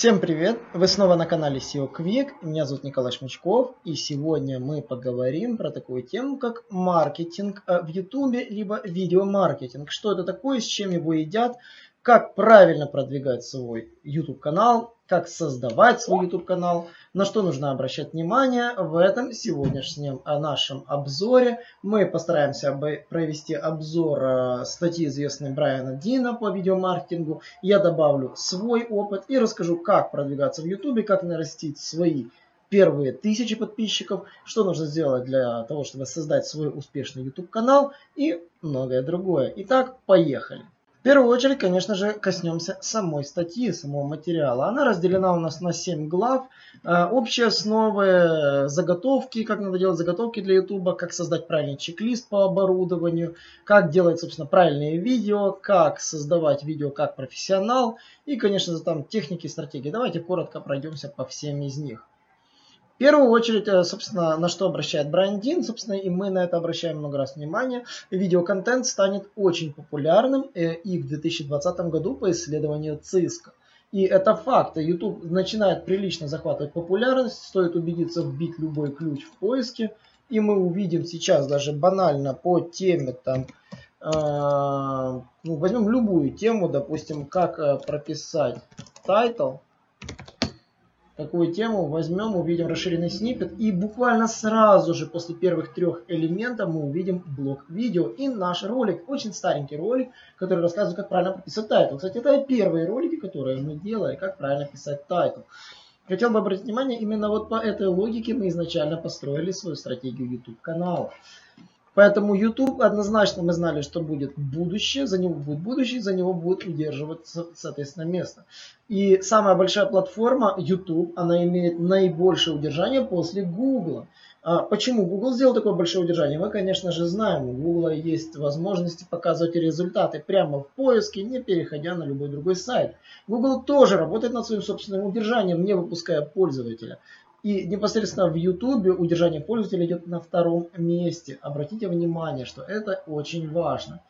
Всем привет! Вы снова на канале SEO Quick. Меня зовут Николай Шмычков. И сегодня мы поговорим про такую тему, как маркетинг э, в YouTube, либо видеомаркетинг. Что это такое, с чем его едят, как правильно продвигать свой YouTube канал, как создавать свой YouTube канал, на что нужно обращать внимание в этом сегодняшнем э, нашем обзоре. Мы постараемся провести обзор э, статьи известной Брайана Дина по видеомаркетингу. Я добавлю свой опыт и расскажу, как продвигаться в YouTube, как нарастить свои первые тысячи подписчиков, что нужно сделать для того, чтобы создать свой успешный YouTube канал и многое другое. Итак, поехали. В первую очередь, конечно же, коснемся самой статьи, самого материала. Она разделена у нас на 7 глав. Э, общие основы, заготовки, как надо делать заготовки для YouTube, как создать правильный чек-лист по оборудованию, как делать, собственно, правильные видео, как создавать видео как профессионал и, конечно же, там техники и стратегии. Давайте коротко пройдемся по всем из них первую очередь, э, собственно, на что обращает Брайан собственно, и мы на это обращаем много раз внимание, видеоконтент станет очень популярным э, и в 2020 году по исследованию ЦИСКа. И это факт. YouTube начинает прилично захватывать популярность. Стоит убедиться вбить любой ключ в поиске. И мы увидим сейчас даже банально по теме там, э, ну, возьмем любую тему, допустим, как э, прописать title такую тему, возьмем, увидим расширенный снипет и буквально сразу же после первых трех элементов мы увидим блок видео и наш ролик, очень старенький ролик, который рассказывает, как правильно прописать title. Кстати, это первые ролики, которые мы делали, как правильно писать title. Хотел бы обратить внимание, именно вот по этой логике мы изначально построили свою стратегию YouTube канала. Поэтому YouTube однозначно мы знали, что будет будущее, за него будет будущее, за него будет удерживаться, соответственно, место. И самая большая платформа YouTube, она имеет наибольшее удержание после Google. А почему Google сделал такое большое удержание? Мы, конечно же, знаем, у Google есть возможности показывать результаты прямо в поиске, не переходя на любой другой сайт. Google тоже работает над своим собственным удержанием, не выпуская пользователя. И непосредственно в YouTube удержание пользователя идет на втором месте. Обратите внимание, что это очень важно.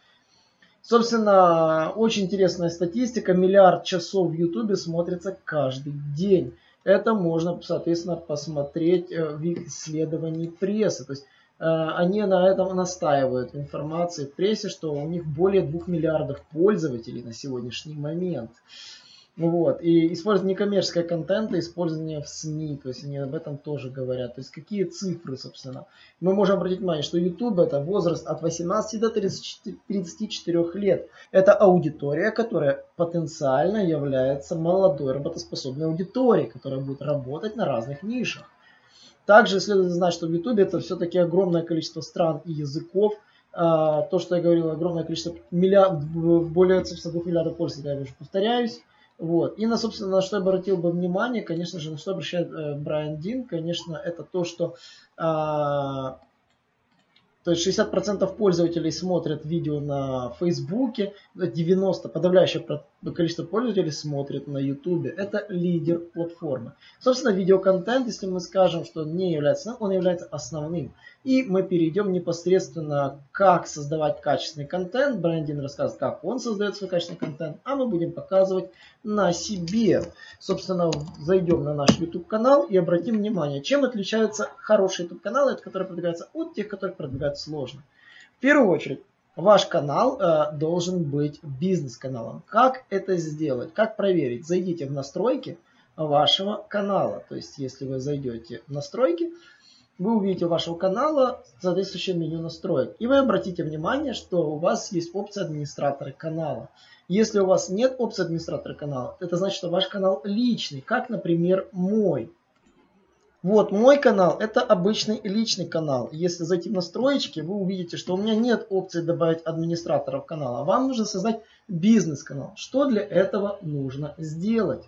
Собственно, очень интересная статистика. Миллиард часов в YouTube смотрится каждый день. Это можно, соответственно, посмотреть э, в исследовании прессы. То есть э, они на этом настаивают в информации в прессе, что у них более 2 миллиардов пользователей на сегодняшний момент. Вот. И использование некоммерческого контента, использование в СМИ, то есть они об этом тоже говорят. То есть какие цифры, собственно. Мы можем обратить внимание, что YouTube это возраст от 18 до 34, 34 лет. Это аудитория, которая потенциально является молодой работоспособной аудиторией, которая будет работать на разных нишах. Также следует знать, что в YouTube это все-таки огромное количество стран и языков. А, то, что я говорил, огромное количество, миллиард, более 2 миллиардов пользователей, я уже повторяюсь. Вот. И на, собственно, на что я обратил бы внимание, конечно же, на что обращает э, Брайан Дин, конечно, это то, что э, то есть 60% пользователей смотрят видео на Фейсбуке, 90% подавляющее количество пользователей смотрит на YouTube. Это лидер платформы. Собственно, видеоконтент, если мы скажем, что не является, он является основным. И мы перейдем непосредственно, как создавать качественный контент. Брендин рассказывает, как он создает свой качественный контент, а мы будем показывать на себе. Собственно, зайдем на наш YouTube канал и обратим внимание, чем отличаются хорошие YouTube каналы, которые продвигаются от тех, которые продвигаются сложно. В первую очередь, ваш канал э, должен быть бизнес-каналом. Как это сделать? Как проверить? Зайдите в настройки вашего канала. То есть, если вы зайдете в настройки, вы увидите у вашего канала соответствующее меню настроек. И вы обратите внимание, что у вас есть опция администратора канала. Если у вас нет опции администратора канала, это значит, что ваш канал личный, как, например, мой. Вот мой канал, это обычный личный канал. Если зайти в настроечки, вы увидите, что у меня нет опции добавить администраторов канала. Вам нужно создать бизнес-канал. Что для этого нужно сделать?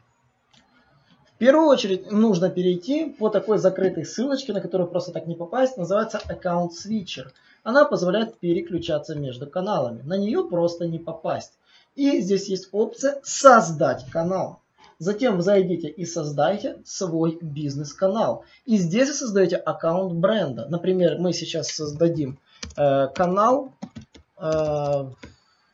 первую очередь нужно перейти по такой закрытой ссылочке, на которую просто так не попасть, называется Account Switcher. Она позволяет переключаться между каналами. На нее просто не попасть. И здесь есть опция «Создать канал». Затем зайдите и создайте свой бизнес-канал. И здесь вы создаете аккаунт бренда. Например, мы сейчас создадим э, канал, э,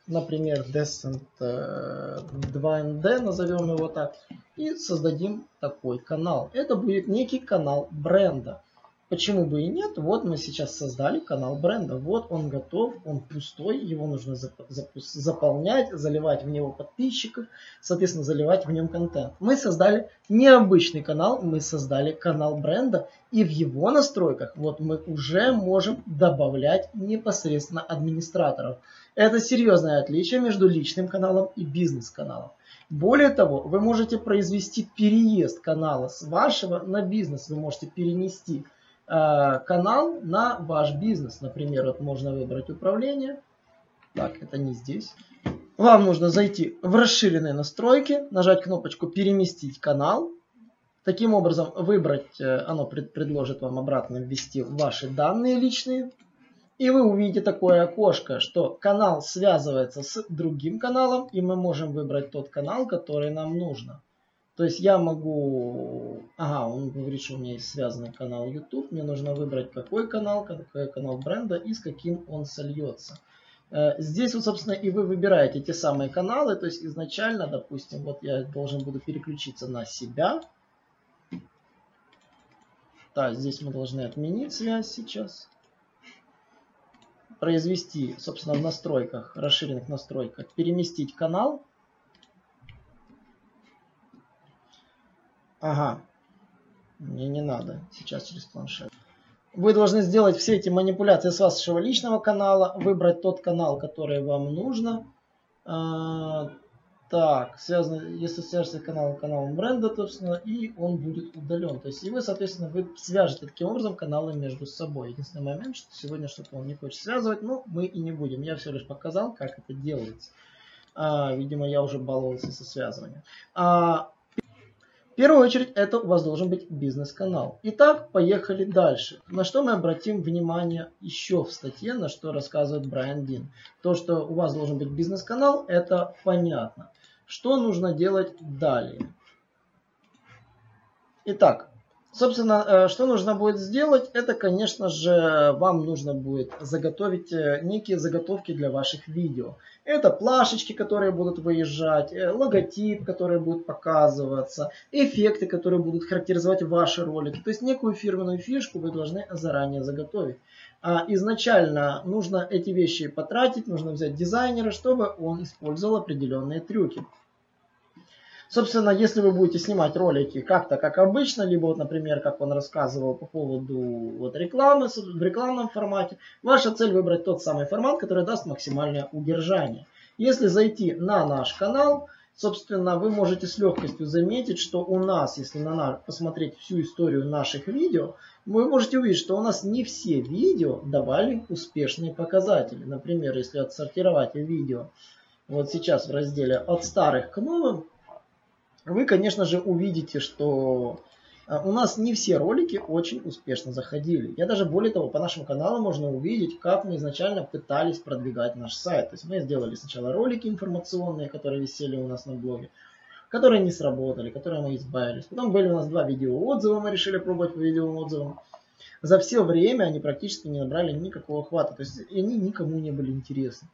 например, Descent э, 2ND, назовем его так, и создадим такой канал. Это будет некий канал бренда. Почему бы и нет? Вот мы сейчас создали канал бренда. Вот он готов, он пустой, его нужно заполнять, заливать в него подписчиков, соответственно, заливать в нем контент. Мы создали необычный канал, мы создали канал бренда, и в его настройках вот мы уже можем добавлять непосредственно администраторов. Это серьезное отличие между личным каналом и бизнес-каналом. Более того, вы можете произвести переезд канала с вашего на бизнес, вы можете перенести канал на ваш бизнес. Например, вот можно выбрать управление. Так, это не здесь. Вам нужно зайти в расширенные настройки, нажать кнопочку «Переместить канал». Таким образом, выбрать, э, оно предложит вам обратно ввести ваши данные личные. И вы увидите такое окошко, что канал связывается с другим каналом, и мы можем выбрать тот канал, который нам нужно. То есть я могу... Ага, он говорит, что у меня есть связанный канал YouTube. Мне нужно выбрать какой канал, какой канал бренда и с каким он сольется. Э, здесь, вот, собственно, и вы выбираете те самые каналы. То есть изначально, допустим, вот я должен буду переключиться на себя. Так, здесь мы должны отменить связь сейчас. Произвести, собственно, в настройках, расширенных настройках, переместить канал. Ага. Мне не надо. Сейчас через планшет. Вы должны сделать все эти манипуляции с вашего личного канала, выбрать тот канал, который вам нужно. А, так, связано, если свяжется канал каналом бренда, собственно, и он будет удален. То есть, и вы, соответственно, вы свяжете таким образом каналы между собой. Единственный момент, что сегодня что-то он не хочет связывать, но мы и не будем. Я всего лишь показал, как это делается. А, видимо, я уже баловался со связыванием. А, первую очередь это у вас должен быть бизнес-канал. Итак, поехали дальше. На что мы обратим внимание еще в статье, на что рассказывает Брайан Дин. То, что у вас должен быть бизнес-канал, это понятно. Что нужно делать далее? Итак, Собственно, э, что нужно будет сделать, это, конечно же, вам нужно будет заготовить э, некие заготовки для ваших видео. Это плашечки, которые будут выезжать, э, логотип, который будет показываться, эффекты, которые будут характеризовать ваши ролики. То есть некую фирменную фишку вы должны заранее заготовить. А изначально нужно эти вещи потратить, нужно взять дизайнера, чтобы он использовал определенные трюки. Собственно, если вы будете снимать ролики как-то, как обычно, либо вот, например, как он рассказывал по поводу вот рекламы в рекламном формате, ваша цель выбрать тот самый формат, который даст максимальное удержание. Если зайти на наш канал, собственно, вы можете с легкостью заметить, что у нас, если на наш, посмотреть всю историю наших видео, вы можете увидеть, что у нас не все видео давали успешные показатели. Например, если отсортировать видео вот сейчас в разделе от старых к новым, вы, конечно же, увидите, что а, у нас не все ролики очень успешно заходили. Я даже более того, по нашему каналу можно увидеть, как мы изначально пытались продвигать наш сайт. То есть мы сделали сначала ролики информационные, которые висели у нас на блоге, которые не сработали, которые мы избавились. Потом были у нас два видео отзыва, мы решили пробовать по видео отзывам. За все время они практически не набрали никакого охвата, то есть они никому не были интересны.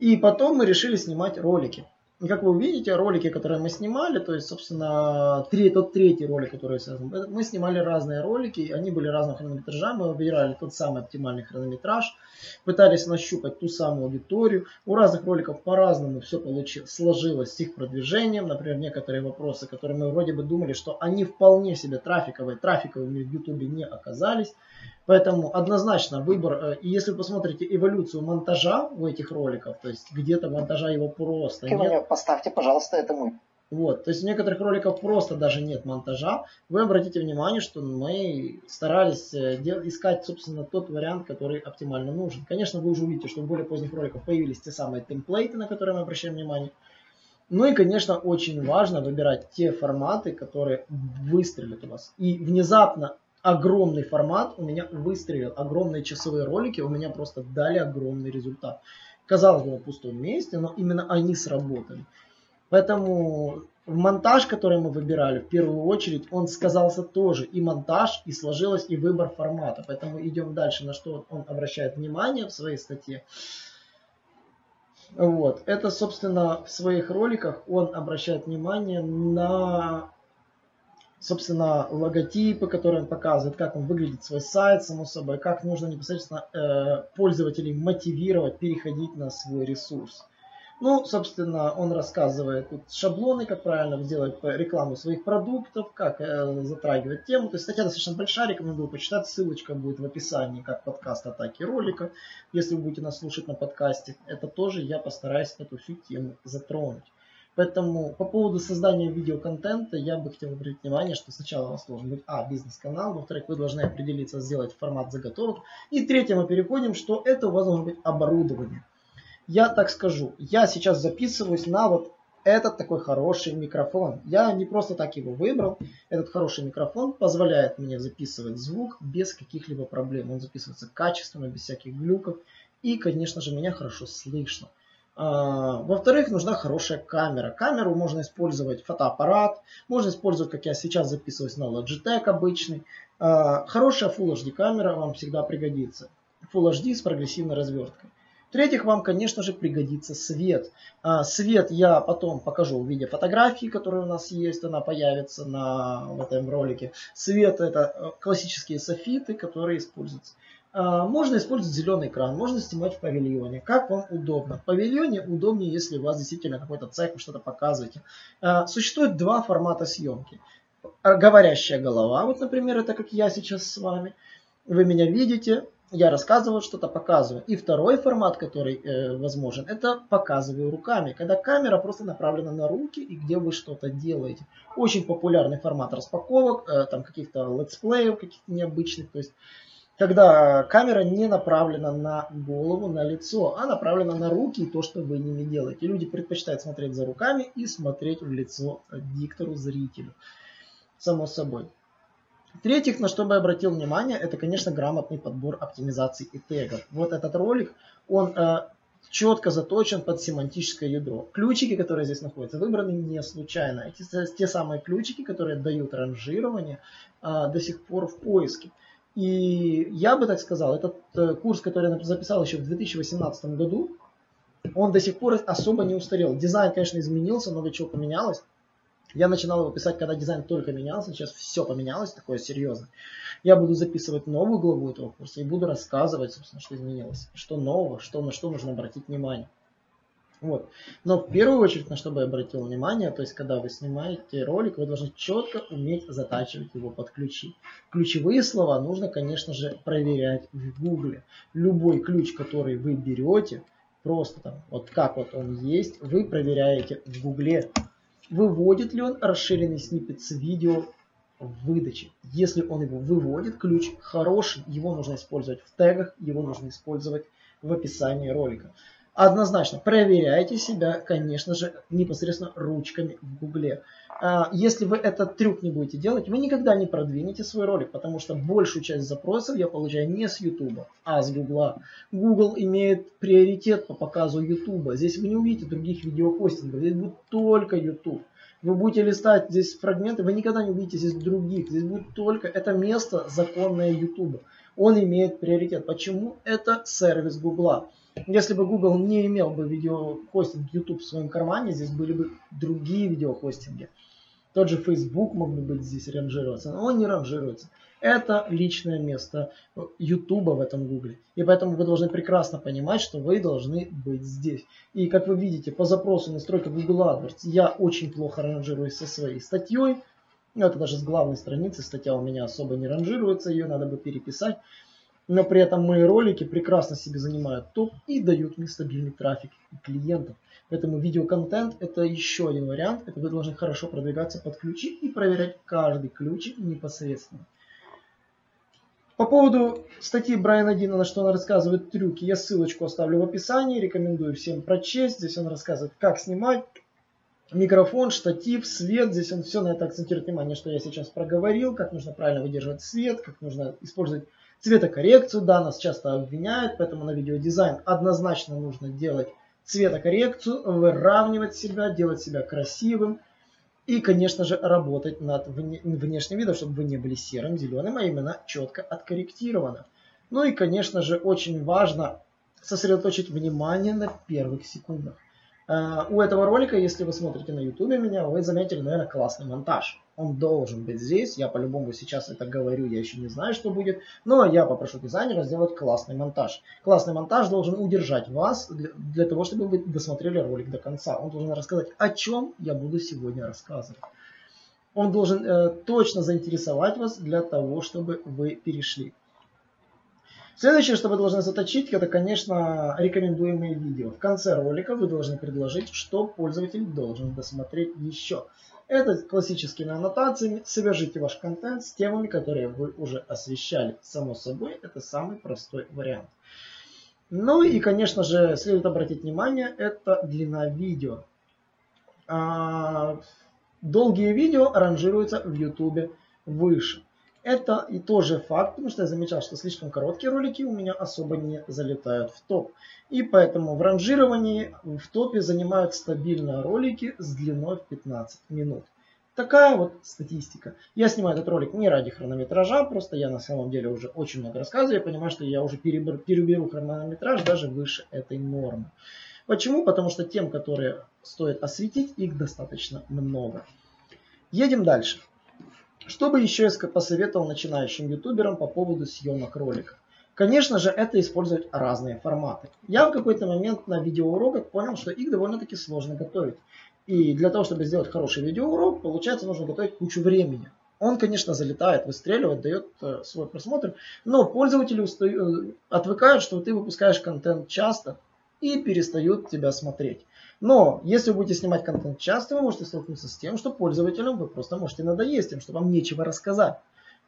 И потом мы решили снимать ролики. И как вы увидите, ролики, которые мы снимали, то есть, собственно, три, тот третий ролик, который связан, мы снимали разные ролики, они были разного хронометража, мы выбирали тот самый оптимальный хронометраж, пытались нащупать ту самую аудиторию. У разных роликов по-разному все получилось, сложилось с их продвижением. Например, некоторые вопросы, которые мы вроде бы думали, что они вполне себе трафиковые, трафиковыми в YouTube не оказались. Поэтому однозначно выбор, э, и если вы посмотрите эволюцию монтажа у этих роликов, то есть где-то монтажа его просто нет. Поставьте, пожалуйста, этому. Вот, то есть у некоторых роликов просто даже нет монтажа. Вы обратите внимание, что мы старались э, искать, собственно, тот вариант, который оптимально нужен. Конечно, вы уже увидите, что в более поздних роликах появились те самые темплейты, на которые мы обращаем внимание. Ну и, конечно, очень важно выбирать те форматы, которые выстрелят у вас. И внезапно огромный формат у меня выстрелил. Огромные часовые ролики у меня просто дали огромный результат. Казалось бы, на пустом месте, но именно они сработали. Поэтому монтаж, который мы выбирали, в первую очередь, он сказался тоже. И монтаж, и сложилось, и выбор формата. Поэтому идем дальше, на что он обращает внимание в своей статье. Вот. Это, собственно, в своих роликах он обращает внимание на, собственно, логотипы, которые он показывает, как он выглядит свой сайт, само собой, как нужно непосредственно э, пользователей мотивировать переходить на свой ресурс. Ну, собственно, он рассказывает тут шаблоны, как правильно сделать рекламу своих продуктов, как э, затрагивать тему. То есть статья достаточно большая, рекомендую почитать. Ссылочка будет в описании, как подкаст атаки ролика. Если вы будете нас слушать на подкасте, это тоже я постараюсь эту всю тему затронуть. Поэтому по поводу создания видеоконтента я бы хотел обратить внимание, что сначала у вас должен быть а, бизнес-канал, во-вторых, вы должны определиться, сделать формат заготовок. И третье мы переходим, что это у вас должно быть оборудование я так скажу, я сейчас записываюсь на вот этот такой хороший микрофон. Я не просто так его выбрал. Этот хороший микрофон позволяет мне записывать звук без каких-либо проблем. Он записывается качественно, без всяких глюков. И, конечно же, меня хорошо слышно. А, во-вторых, нужна хорошая камера. Камеру можно использовать фотоаппарат, можно использовать, как я сейчас записываюсь на Logitech обычный. А, хорошая Full HD камера вам всегда пригодится. Full HD с прогрессивной разверткой. В-третьих, вам, конечно же, пригодится свет. А, свет я потом покажу в виде фотографии, которая у нас есть, она появится на, в этом ролике. Свет это э, классические софиты, которые используются. А, можно использовать зеленый экран, можно снимать в павильоне, как вам удобно. В павильоне удобнее, если у вас действительно какой-то цех, вы что-то показываете. А, существует два формата съемки. Говорящая голова, вот, например, это как я сейчас с вами. Вы меня видите, я рассказываю что-то, показываю. И второй формат, который э, возможен, это показываю руками, когда камера просто направлена на руки и где вы что-то делаете. Очень популярный формат распаковок, э, там каких-то летсплеев, каких-то необычных, то есть когда камера не направлена на голову, на лицо, а направлена на руки и то, что вы ними делаете. Люди предпочитают смотреть за руками и смотреть в лицо диктору, зрителю. Само собой. В-третьих, на что бы я обратил внимание, это, конечно, грамотный подбор оптимизаций и тегов. Вот этот ролик, он э, четко заточен под семантическое ядро. Ключики, которые здесь находятся, выбраны не случайно. Эти те самые ключики, которые дают ранжирование э, до сих пор в поиске. И я бы так сказал, этот э, курс, который я записал еще в 2018 году, он до сих пор особо не устарел. Дизайн, конечно, изменился, много чего поменялось. Я начинал его писать, когда дизайн только менялся, сейчас все поменялось, такое серьезно. Я буду записывать новую главу этого курса и буду рассказывать, собственно, что изменилось, что нового, что, на что нужно обратить внимание. Вот. Но в первую очередь, на что бы я обратил внимание, то есть, когда вы снимаете ролик, вы должны четко уметь затачивать его под ключи. Ключевые слова нужно, конечно же, проверять в Гугле. Любой ключ, который вы берете, просто там, вот как вот он есть, вы проверяете в Гугле выводит ли он расширенный сниппет с видео в выдаче. Если он его выводит, ключ хороший, его нужно использовать в тегах, его нужно использовать в описании ролика. Однозначно проверяйте себя, конечно же, непосредственно ручками в Гугле. А, если вы этот трюк не будете делать, вы никогда не продвинете свой ролик, потому что большую часть запросов я получаю не с YouTube, а с Google. Google имеет приоритет по показу YouTube. Здесь вы не увидите других видеохостингов, здесь будет только YouTube. Вы будете листать здесь фрагменты, вы никогда не увидите здесь других. Здесь будет только это место законное YouTube. Он имеет приоритет. Почему? Это сервис Google. Если бы Google не имел бы видеохостинг YouTube в своем кармане, здесь были бы другие видеохостинги. Тот же Facebook мог бы быть здесь ранжироваться, но он не ранжируется. Это личное место YouTube в этом Google. И поэтому вы должны прекрасно понимать, что вы должны быть здесь. И как вы видите, по запросу настройка Google AdWords я очень плохо ранжируюсь со своей статьей. Это даже с главной страницы статья у меня особо не ранжируется, ее надо бы переписать но при этом мои ролики прекрасно себе занимают топ и дают мне стабильный трафик клиентов. Поэтому видеоконтент это еще один вариант. Это вы должны хорошо продвигаться под ключи и проверять каждый ключик непосредственно. По поводу статьи Брайана Дина, на что он рассказывает трюки, я ссылочку оставлю в описании, рекомендую всем прочесть. Здесь он рассказывает, как снимать, микрофон, штатив, свет. Здесь он все на это акцентирует внимание, что я сейчас проговорил, как нужно правильно выдерживать свет, как нужно использовать цветокоррекцию. Да, нас часто обвиняют, поэтому на видеодизайн однозначно нужно делать цветокоррекцию, выравнивать себя, делать себя красивым. И, конечно же, работать над внешним видом, чтобы вы не были серым, зеленым, а именно четко откорректировано. Ну и, конечно же, очень важно сосредоточить внимание на первых секундах. Э, у этого ролика, если вы смотрите на YouTube меня, вы заметили, наверное, классный монтаж. Он должен быть здесь. Я по-любому сейчас это говорю, я еще не знаю, что будет. Но я попрошу дизайнера сделать классный монтаж. Классный монтаж должен удержать вас для, для того, чтобы вы досмотрели ролик до конца. Он должен рассказать, о чем я буду сегодня рассказывать. Он должен э, точно заинтересовать вас для того, чтобы вы перешли. Следующее, что вы должны заточить, это, конечно, рекомендуемые видео. В конце ролика вы должны предложить, что пользователь должен досмотреть еще. Это классическими аннотациями. Свяжите ваш контент с темами, которые вы уже освещали. Само собой, это самый простой вариант. Ну и, конечно же, следует обратить внимание, это длина видео. А, долгие видео ранжируются в YouTube выше. Это и тоже факт, потому что я замечал, что слишком короткие ролики у меня особо не залетают в топ. И поэтому в ранжировании в топе занимают стабильно ролики с длиной в 15 минут. Такая вот статистика. Я снимаю этот ролик не ради хронометража, просто я на самом деле уже очень много рассказываю. Я понимаю, что я уже переберу, переберу хронометраж даже выше этой нормы. Почему? Потому что тем, которые стоит осветить, их достаточно много. Едем дальше. Что бы еще я посоветовал начинающим ютуберам по поводу съемок роликов? Конечно же, это использовать разные форматы. Я в какой-то момент на видеоуроках понял, что их довольно-таки сложно готовить. И для того, чтобы сделать хороший видеоурок, получается, нужно готовить кучу времени. Он, конечно, залетает, выстреливает, дает э, свой просмотр, но пользователи устают, э, отвыкают, что ты выпускаешь контент часто и перестают тебя смотреть. Но если вы будете снимать контент часто, вы можете столкнуться с тем, что пользователям вы просто можете надоесть им, что вам нечего рассказать.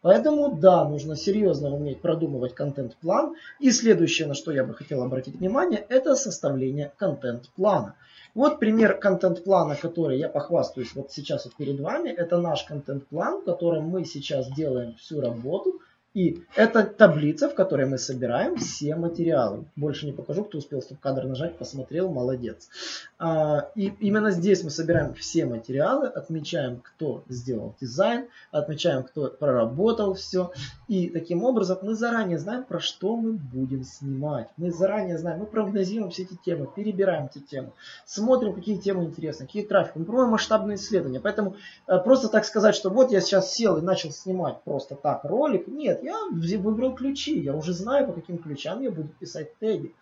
Поэтому да, нужно серьезно уметь продумывать контент-план. И следующее, на что я бы хотел обратить внимание, это составление контент-плана. Вот пример контент-плана, который я похвастаюсь вот сейчас вот перед вами. Это наш контент-план, в котором мы сейчас делаем всю работу и это таблица, в которой мы собираем все материалы. Больше не покажу, кто успел стоп-кадр нажать, посмотрел, молодец. А, и именно здесь мы собираем все материалы, отмечаем, кто сделал дизайн, отмечаем, кто проработал все. И таким образом мы заранее знаем, про что мы будем снимать. Мы заранее знаем, мы прогнозируем все эти темы, перебираем эти темы, смотрим, какие темы интересны, какие трафики. Мы проводим масштабные исследования. Поэтому э, просто так сказать, что вот я сейчас сел и начал снимать просто так ролик, нет, я выбрал ключи. Я уже знаю, по каким ключам я буду писать теги.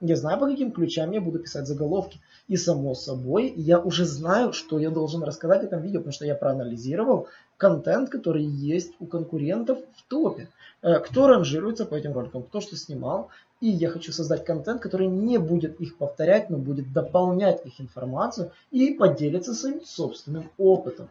Я знаю, по каким ключам я буду писать заголовки. И само собой, я уже знаю, что я должен рассказать в этом видео, потому что я проанализировал контент, который есть у конкурентов в топе. Э, кто ранжируется по этим роликам, кто что снимал. И я хочу создать контент, который не будет их повторять, но будет дополнять их информацию и поделиться своим собственным опытом.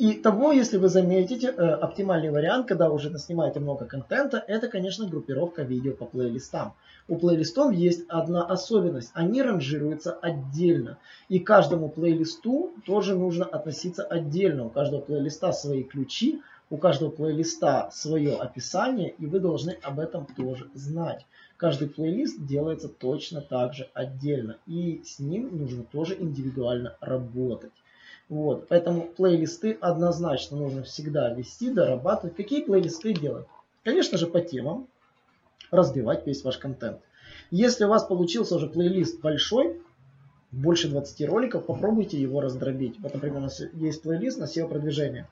И того, если вы заметите, э, оптимальный вариант, когда уже снимаете много контента, это, конечно, группировка видео по плейлистам. У плейлистов есть одна особенность. Они ранжируются отдельно. И каждому плейлисту тоже нужно относиться отдельно. У каждого плейлиста свои ключи, у каждого плейлиста свое описание, и вы должны об этом тоже знать. Каждый плейлист делается точно так же отдельно. И с ним нужно тоже индивидуально работать. Вот, поэтому плейлисты однозначно нужно всегда вести, дорабатывать. Какие плейлисты делать? Конечно же, по темам разбивать весь ваш контент. Если у вас получился уже плейлист большой, больше 20 роликов, попробуйте его раздробить. Вот, например, у нас есть плейлист на SEO-продвижение.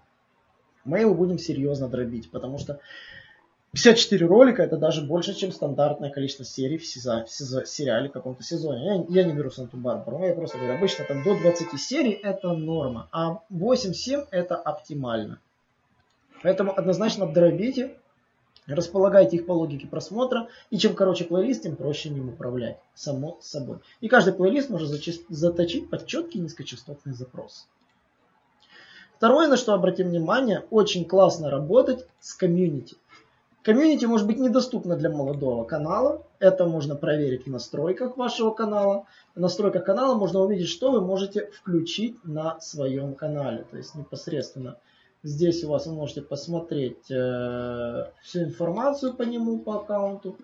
Мы его будем серьезно дробить, потому что 54 ролика это даже больше, чем стандартное количество серий в, сеза, в сезо, сериале в каком-то сезоне. Я, я не беру Санту-Барбару, я просто говорю, обычно там до 20 серий это норма, а 8-7 это оптимально. Поэтому однозначно дробите, располагайте их по логике просмотра, и чем короче плейлист, тем проще ним управлять, само собой. И каждый плейлист можно заточить под четкий низкочастотный запрос. Второе, на что обратим внимание, очень классно работать с комьюнити. Комьюнити может быть недоступно для молодого канала. Это можно проверить в настройках вашего канала. В настройках канала можно увидеть, что вы можете включить на своем канале. То есть непосредственно здесь у вас вы можете посмотреть э, всю информацию по нему, по аккаунту.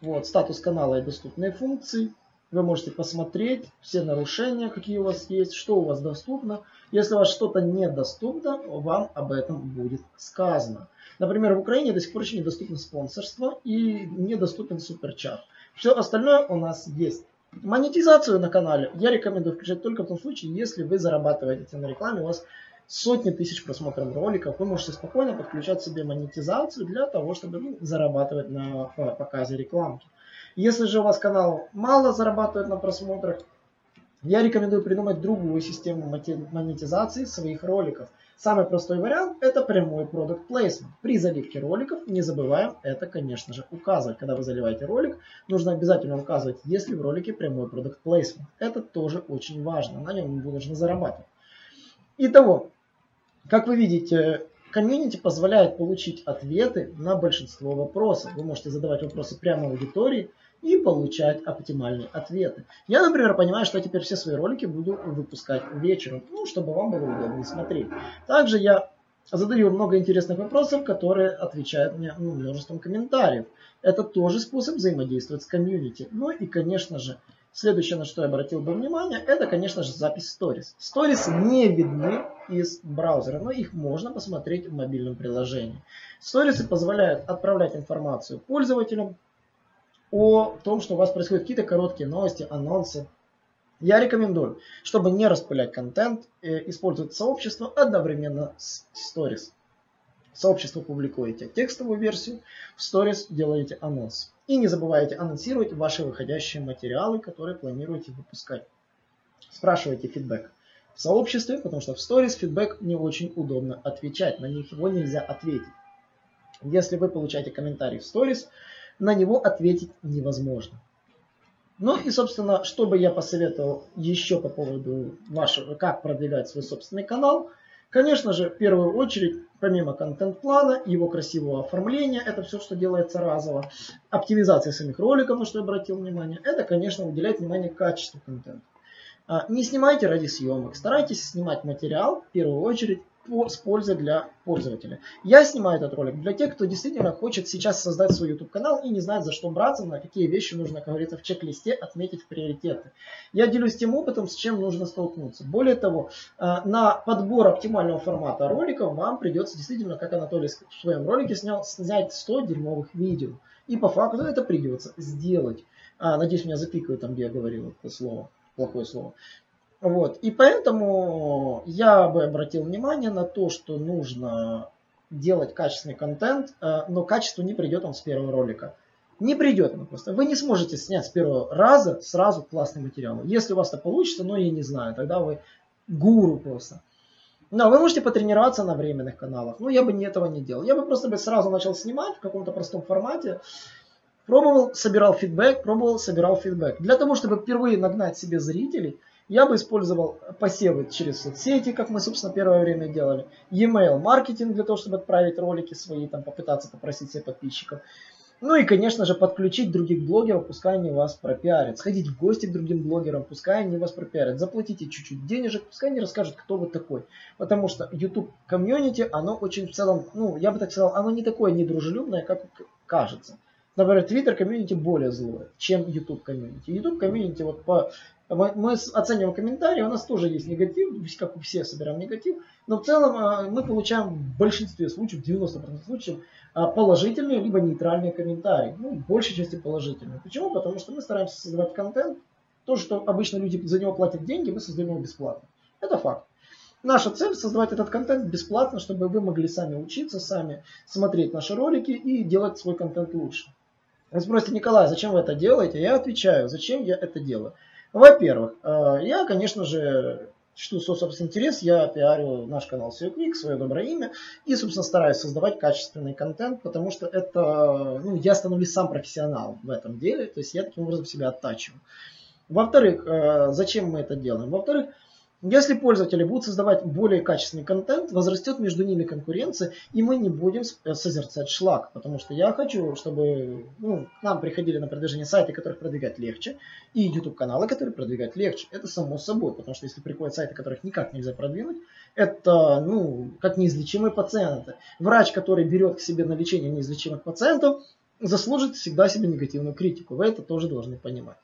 Вот, статус канала и доступные функции. Вы можете посмотреть все нарушения, какие у вас есть, что у вас доступно. Если у вас что-то недоступно, вам об этом будет сказано. Например, в Украине до сих пор еще недоступно спонсорство и недоступен суперчат. Все остальное у нас есть. Монетизацию на канале я рекомендую включать только в том случае, если вы зарабатываете на рекламе, у вас сотни тысяч просмотров роликов, вы можете спокойно подключать себе монетизацию для того, чтобы ну, зарабатывать на показе рекламки. Если же у вас канал мало зарабатывает на просмотрах, я рекомендую придумать другую систему монетизации своих роликов. Самый простой вариант это прямой product placement. При заливке роликов не забываем это, конечно же, указывать. Когда вы заливаете ролик, нужно обязательно указывать, есть ли в ролике прямой product placement. Это тоже очень важно. На нем нужно зарабатывать. Итого, как вы видите, комьюнити позволяет получить ответы на большинство вопросов. Вы можете задавать вопросы прямо аудитории и получать оптимальные ответы. Я, например, понимаю, что я теперь все свои ролики буду выпускать вечером, ну, чтобы вам было удобнее смотреть. Также я задаю много интересных вопросов, которые отвечают мне ну, множеством комментариев. Это тоже способ взаимодействовать с комьюнити. Ну и, конечно же, Следующее, на что я обратил бы внимание, это, конечно же, запись сторис. Сторис не видны из браузера, но их можно посмотреть в мобильном приложении. Сторисы позволяют отправлять информацию пользователям о том, что у вас происходят какие-то короткие новости, анонсы. Я рекомендую, чтобы не распылять контент, э, использовать сообщество одновременно с сторис. В сообщество публикуете текстовую версию, в сторис делаете анонс. И не забывайте анонсировать ваши выходящие материалы, которые планируете выпускать. Спрашивайте фидбэк в сообществе, потому что в сторис фидбэк не очень удобно отвечать, на него нельзя ответить. Если вы получаете комментарий в сторис, на него ответить невозможно. Ну и, собственно, что бы я посоветовал еще по поводу вашего, как продвигать свой собственный канал – Конечно же, в первую очередь, помимо контент-плана, его красивого оформления, это все, что делается разово, оптимизация самих роликов, на что я обратил внимание, это, конечно, уделять внимание качеству контента. А, не снимайте ради съемок, старайтесь снимать материал, в первую очередь, по, с пользой для пользователя. Я снимаю этот ролик для тех, кто действительно хочет сейчас создать свой YouTube канал и не знает, за что браться, на какие вещи нужно, как говорится, в чек-листе отметить приоритеты. Я делюсь тем опытом, с чем нужно столкнуться. Более того, э, на подбор оптимального формата роликов вам придется действительно, как Анатолий в своем ролике снял, снять 100 дерьмовых видео. И по факту это придется сделать. А, надеюсь, меня запикают там, где я говорил это слово, плохое слово. Вот. И поэтому я бы обратил внимание на то, что нужно делать качественный контент, э, но качество не придет вам с первого ролика. Не придет оно просто. Вы не сможете снять с первого раза сразу классный материал. Если у вас это получится, но я не знаю, тогда вы гуру просто. Но вы можете потренироваться на временных каналах. Но я бы этого не делал. Я бы просто бы сразу начал снимать в каком-то простом формате. Пробовал, собирал фидбэк, пробовал, собирал фидбэк. Для того, чтобы впервые нагнать себе зрителей – я бы использовал посевы через соцсети, как мы, собственно, первое время делали. E-mail маркетинг для того, чтобы отправить ролики свои, там, попытаться попросить себе подписчиков. Ну и, конечно же, подключить других блогеров, пускай они вас пропиарят. Сходить в гости к другим блогерам, пускай они вас пропиарят. Заплатите чуть-чуть денежек, пускай они расскажут, кто вы такой. Потому что YouTube комьюнити, оно очень в целом, ну, я бы так сказал, оно не такое недружелюбное, как кажется. Например, Twitter комьюнити более злое, чем YouTube комьюнити. YouTube комьюнити вот по мы оцениваем комментарии, у нас тоже есть негатив, как у всех собираем негатив, но в целом а, мы получаем в большинстве случаев, 90% случаев, а, положительные либо нейтральные комментарии. Ну, в большей части положительные. Почему? Потому что мы стараемся создавать контент. То, что обычно люди за него платят деньги, мы создаем его бесплатно. Это факт. Наша цель создавать этот контент бесплатно, чтобы вы могли сами учиться, сами смотреть наши ролики и делать свой контент лучше. Вы спросите, Николай, зачем вы это делаете? Я отвечаю, зачем я это делаю. Во-первых, э, я, конечно же, что, собственно, интерес, я пиарю наш канал SEO Quick, свое доброе имя, и, собственно, стараюсь создавать качественный контент, потому что это, ну, я становлюсь сам профессионал в этом деле, то есть я таким образом себя оттачиваю. Во-вторых, э, зачем мы это делаем? Во-вторых, Если пользователи будут создавать более качественный контент, возрастет между ними конкуренция, и мы не будем э, созерцать шлак. Потому что я хочу, чтобы ну, к нам приходили на продвижение сайты, которых продвигать легче, и YouTube-каналы, которые продвигать легче. Это само собой, потому что если приходят сайты, которых никак нельзя продвинуть, это, ну, как неизлечимые пациенты. Врач, который берет к себе на лечение неизлечимых пациентов, заслужит всегда себе негативную критику. Вы это тоже должны понимать.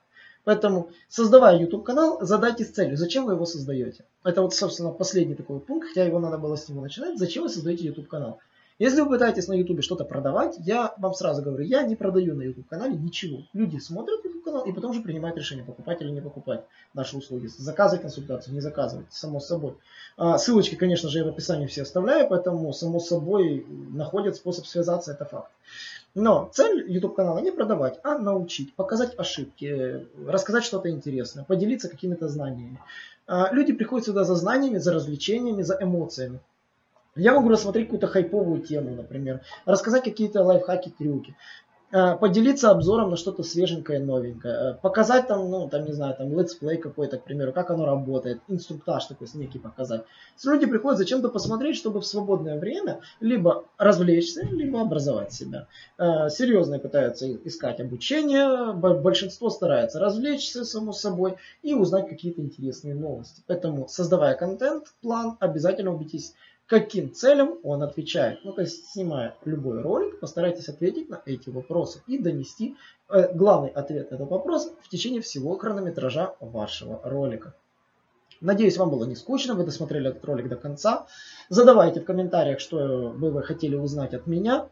Поэтому, создавая YouTube канал, задайтесь целью, зачем вы его создаете. Это вот, собственно, последний такой пункт, хотя его надо было с него начинать. Зачем вы создаете YouTube канал? Если вы пытаетесь на YouTube что-то продавать, я вам сразу говорю, я не продаю на YouTube канале ничего. Люди смотрят YouTube канал и потом уже принимают решение, покупать или не покупать наши услуги. Заказывать консультацию, не заказывать, само собой. А, ссылочки, конечно же, я в описании все оставляю, поэтому, само собой, находят способ связаться, это факт. Но цель YouTube канала не продавать, а научить, показать ошибки, рассказать что-то интересное, поделиться какими-то знаниями. А, люди приходят сюда за знаниями, за развлечениями, за эмоциями. Я могу рассмотреть какую-то хайповую тему, например, рассказать какие-то лайфхаки, трюки. Э, поделиться обзором на что-то свеженькое, новенькое, э, показать там, ну, там, не знаю, там, летсплей какой-то, к примеру, как оно работает, инструктаж такой некий показать. Люди приходят зачем-то посмотреть, чтобы в свободное время либо развлечься, либо образовать себя. Э, серьезные пытаются искать обучение, большинство старается развлечься, само собой, и узнать какие-то интересные новости. Поэтому, создавая контент, план, обязательно убедитесь, каким целям он отвечает. Ну, то есть, снимая любой ролик, постарайтесь ответить на эти вопросы и донести э, главный ответ на этот вопрос в течение всего хронометража вашего ролика. Надеюсь, вам было не скучно, вы досмотрели этот ролик до конца. Задавайте в комментариях, что бы вы хотели узнать от меня.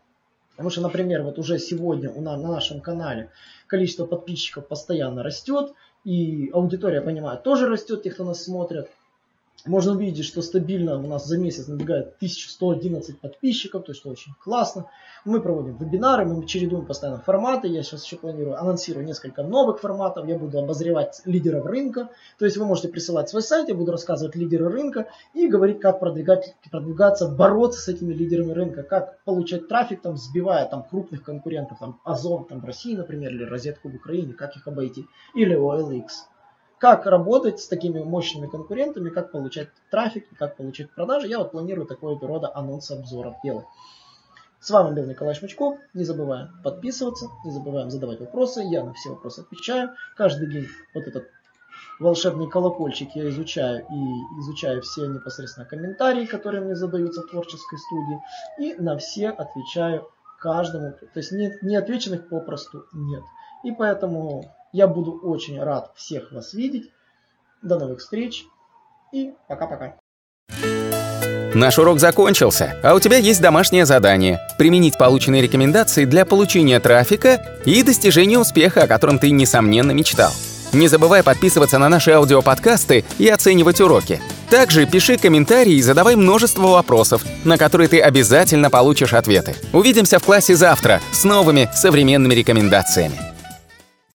Потому что, например, вот уже сегодня у нас, на нашем канале количество подписчиков постоянно растет. И аудитория, понимаю, тоже растет, тех, кто нас смотрит можно увидеть, что стабильно у нас за месяц набегает 1111 подписчиков, то есть очень классно. Мы проводим вебинары, мы чередуем постоянно форматы. Я сейчас еще планирую, анонсирую несколько новых форматов. Я буду обозревать лидеров рынка. То есть вы можете присылать свой сайт, я буду рассказывать лидеры рынка и говорить, как продвигать, продвигаться, бороться с этими лидерами рынка, как получать трафик, там, сбивая там, крупных конкурентов, там, Озон там, в России, например, или Розетку в Украине, как их обойти, или OLX как работать с такими мощными конкурентами, как получать трафик, как получать продажи. Я вот планирую такого рода анонсы обзоров делать. С вами был Николай Шмачков. Не забываем подписываться, не забываем задавать вопросы. Я на все вопросы отвечаю. Каждый день вот этот волшебный колокольчик я изучаю и изучаю все непосредственно комментарии, которые мне задаются в творческой студии. И на все отвечаю каждому. То есть не, не попросту нет. И поэтому я буду очень рад всех вас видеть. До новых встреч и пока-пока. Наш урок закончился, а у тебя есть домашнее задание – применить полученные рекомендации для получения трафика и достижения успеха, о котором ты, несомненно, мечтал. Не забывай подписываться на наши аудиоподкасты и оценивать уроки. Также пиши комментарии и задавай множество вопросов, на которые ты обязательно получишь ответы. Увидимся в классе завтра с новыми современными рекомендациями.